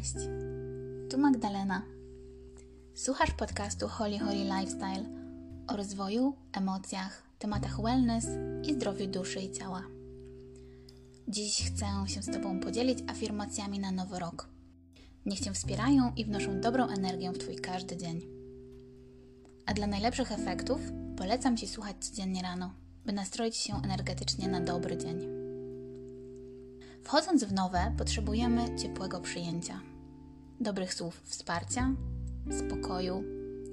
Cześć, tu Magdalena. Słuchasz podcastu Holy Holy Lifestyle o rozwoju, emocjach, tematach wellness i zdrowiu duszy i ciała. Dziś chcę się z Tobą podzielić afirmacjami na nowy rok. Niech Cię wspierają i wnoszą dobrą energię w Twój każdy dzień. A dla najlepszych efektów polecam Ci słuchać codziennie rano, by nastroić się energetycznie na dobry dzień. Wchodząc w nowe, potrzebujemy ciepłego przyjęcia, dobrych słów wsparcia, spokoju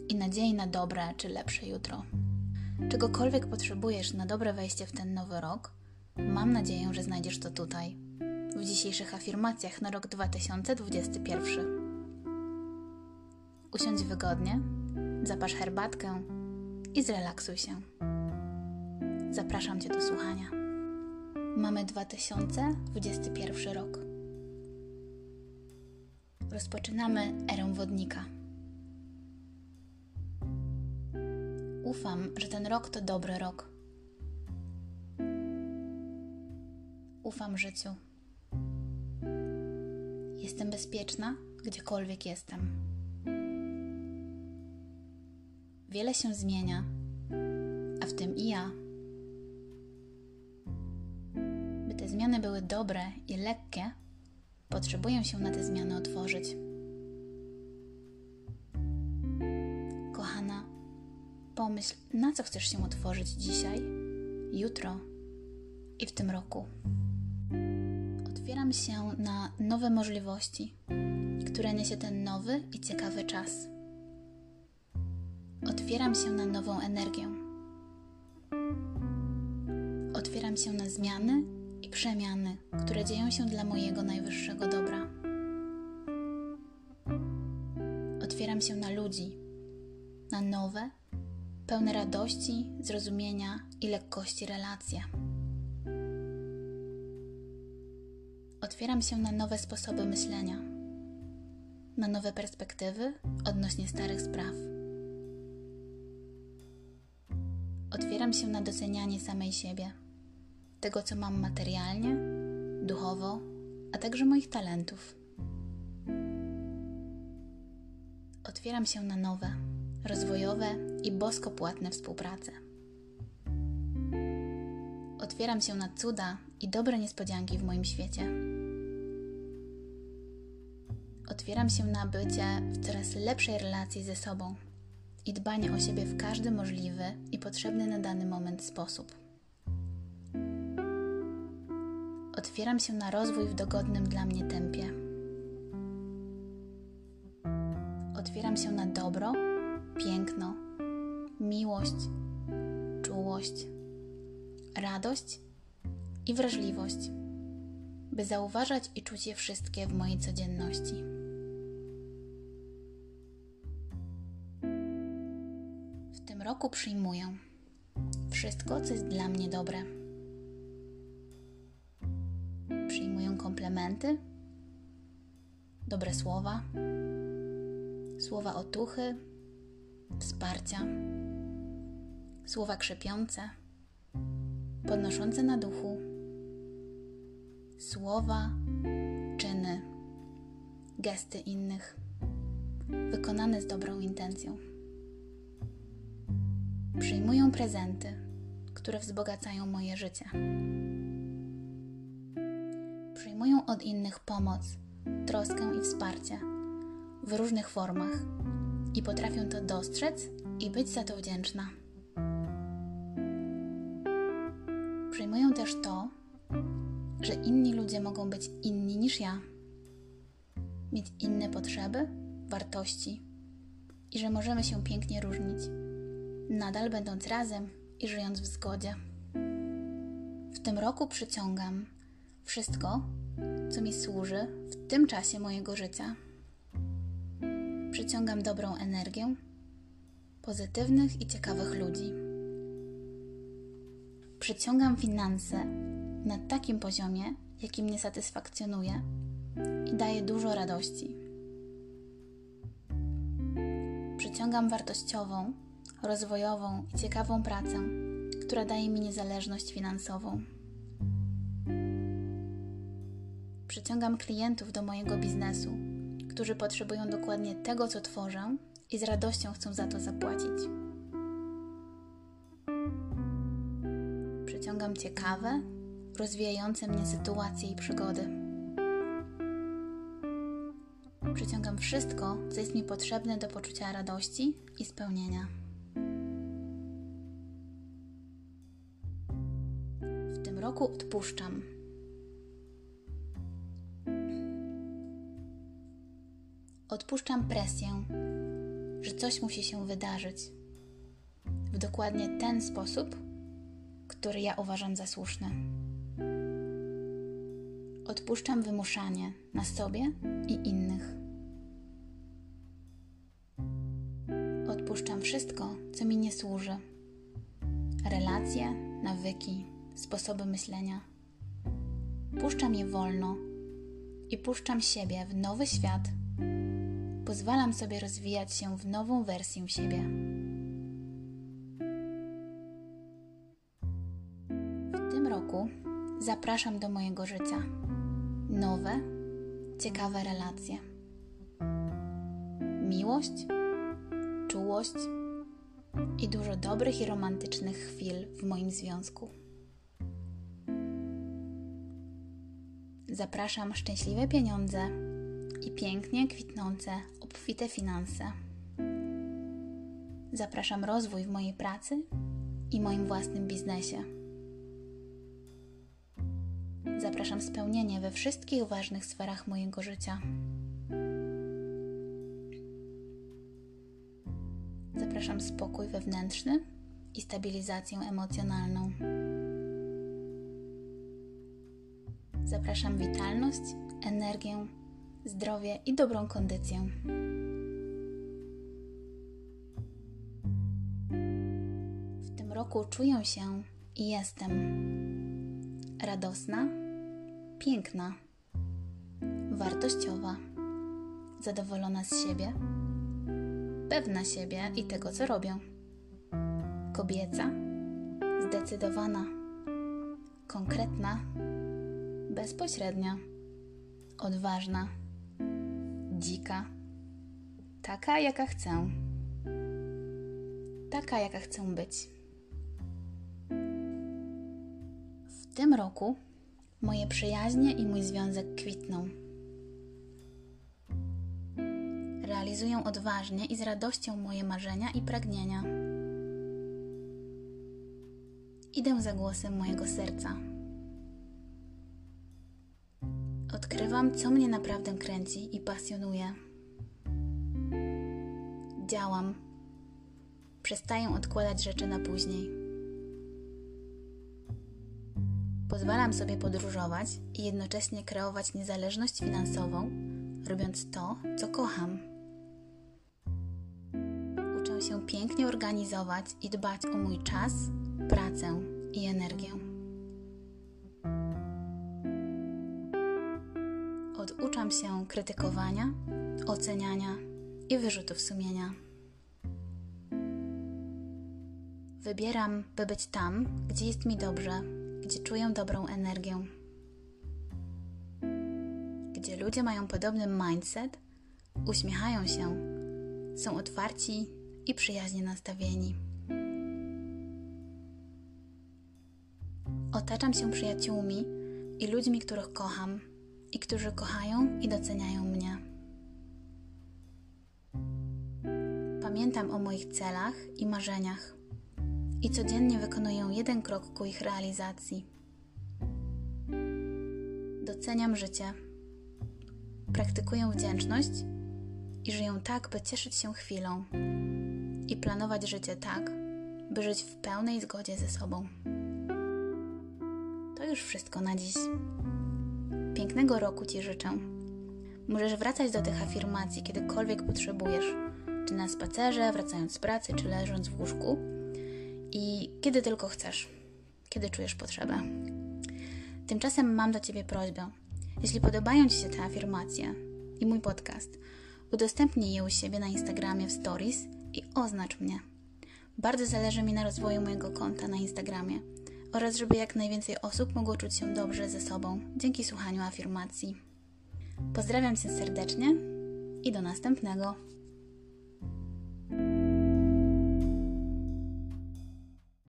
i nadziei na dobre czy lepsze jutro. Czegokolwiek potrzebujesz na dobre wejście w ten nowy rok, mam nadzieję, że znajdziesz to tutaj, w dzisiejszych afirmacjach na rok 2021. Usiądź wygodnie, zapasz herbatkę i zrelaksuj się. Zapraszam Cię do słuchania. Mamy 2021 rok. Rozpoczynamy erę wodnika. Ufam, że ten rok to dobry rok. Ufam życiu. Jestem bezpieczna, gdziekolwiek jestem. Wiele się zmienia, a w tym i ja. te zmiany były dobre i lekkie, potrzebuję się na te zmiany otworzyć. Kochana, pomyśl, na co chcesz się otworzyć dzisiaj, jutro i w tym roku. Otwieram się na nowe możliwości, które niesie ten nowy i ciekawy czas. Otwieram się na nową energię. Otwieram się na zmiany i przemiany, które dzieją się dla mojego najwyższego dobra. Otwieram się na ludzi, na nowe, pełne radości, zrozumienia i lekkości relacje. Otwieram się na nowe sposoby myślenia, na nowe perspektywy odnośnie starych spraw. Otwieram się na docenianie samej siebie tego, co mam materialnie, duchowo, a także moich talentów. Otwieram się na nowe, rozwojowe i bosko płatne współprace. Otwieram się na cuda i dobre niespodzianki w moim świecie. Otwieram się na bycie w coraz lepszej relacji ze sobą i dbanie o siebie w każdy możliwy i potrzebny na dany moment sposób. Otwieram się na rozwój w dogodnym dla mnie tempie. Otwieram się na dobro, piękno, miłość, czułość, radość i wrażliwość, by zauważać i czuć je wszystkie w mojej codzienności. W tym roku przyjmuję wszystko, co jest dla mnie dobre. Komplementy, dobre słowa, słowa otuchy, wsparcia, słowa krzepiące, podnoszące na duchu, słowa, czyny, gesty innych, wykonane z dobrą intencją. Przyjmuję prezenty, które wzbogacają moje życie? przyjmują od innych pomoc, troskę i wsparcie w różnych formach i potrafią to dostrzec i być za to wdzięczna. Przyjmują też to, że inni ludzie mogą być inni niż ja, mieć inne potrzeby, wartości i że możemy się pięknie różnić, nadal będąc razem i żyjąc w zgodzie. W tym roku przyciągam wszystko, co mi służy w tym czasie mojego życia. Przyciągam dobrą energię, pozytywnych i ciekawych ludzi. Przyciągam finanse na takim poziomie, jaki mnie satysfakcjonuje i daje dużo radości. Przyciągam wartościową, rozwojową i ciekawą pracę, która daje mi niezależność finansową. Przyciągam klientów do mojego biznesu, którzy potrzebują dokładnie tego, co tworzę i z radością chcą za to zapłacić. Przyciągam ciekawe, rozwijające mnie sytuacje i przygody. Przyciągam wszystko, co jest mi potrzebne do poczucia radości i spełnienia. W tym roku odpuszczam. Odpuszczam presję, że coś musi się wydarzyć w dokładnie ten sposób, który ja uważam za słuszny. Odpuszczam wymuszanie na sobie i innych. Odpuszczam wszystko, co mi nie służy. Relacje, nawyki, sposoby myślenia. Puszczam je wolno i puszczam siebie w nowy świat. Pozwalam sobie rozwijać się w nową wersję siebie. W tym roku zapraszam do mojego życia nowe, ciekawe relacje. Miłość, czułość i dużo dobrych i romantycznych chwil w moim związku. Zapraszam szczęśliwe pieniądze i pięknie kwitnące, obfite finanse. Zapraszam rozwój w mojej pracy i moim własnym biznesie. Zapraszam spełnienie we wszystkich ważnych sferach mojego życia. Zapraszam spokój wewnętrzny i stabilizację emocjonalną. Zapraszam witalność, energię, zdrowie i dobrą kondycję. W tym roku czuję się i jestem radosna, piękna, wartościowa, zadowolona z siebie, pewna siebie i tego, co robię. Kobieca, zdecydowana, konkretna, bezpośrednia, odważna, dzika, taka, jaka chcę, taka, jaka chcę być. W tym roku moje przyjaźnie i mój związek kwitną. Realizuję odważnie i z radością moje marzenia i pragnienia. Idę za głosem mojego serca. Odkrywam, co mnie naprawdę kręci i pasjonuje. Działam. Przestaję odkładać rzeczy na później. Pozwalam sobie podróżować i jednocześnie kreować niezależność finansową, robiąc to, co kocham. Uczę się pięknie organizować i dbać o mój czas, pracę i energię. Oduczam się krytykowania, oceniania i wyrzutów sumienia. Wybieram, by być tam, gdzie jest mi dobrze, gdzie czuję dobrą energię, gdzie ludzie mają podobny mindset, uśmiechają się, są otwarci i przyjaźnie nastawieni. Otaczam się przyjaciółmi i ludźmi, których kocham i którzy kochają i doceniają mnie. Pamiętam o moich celach i marzeniach i codziennie wykonuję jeden krok ku ich realizacji. Doceniam życie, praktykuję wdzięczność i żyję tak, by cieszyć się chwilą i planować życie tak, by żyć w pełnej zgodzie ze sobą. To już wszystko na dziś. Pięknego roku Ci życzę. Możesz wracać do tych afirmacji, kiedykolwiek potrzebujesz, czy na spacerze, wracając z pracy, czy leżąc w łóżku i kiedy tylko chcesz, kiedy czujesz potrzebę. Tymczasem mam do Ciebie prośbę. Jeśli podobają Ci się te afirmacje i mój podcast, udostępnij je u siebie na Instagramie w Stories i oznacz mnie. Bardzo zależy mi na rozwoju mojego konta na Instagramie oraz żeby jak najwięcej osób mogło czuć się dobrze ze sobą dzięki słuchaniu afirmacji. Pozdrawiam Cię serdecznie i do następnego.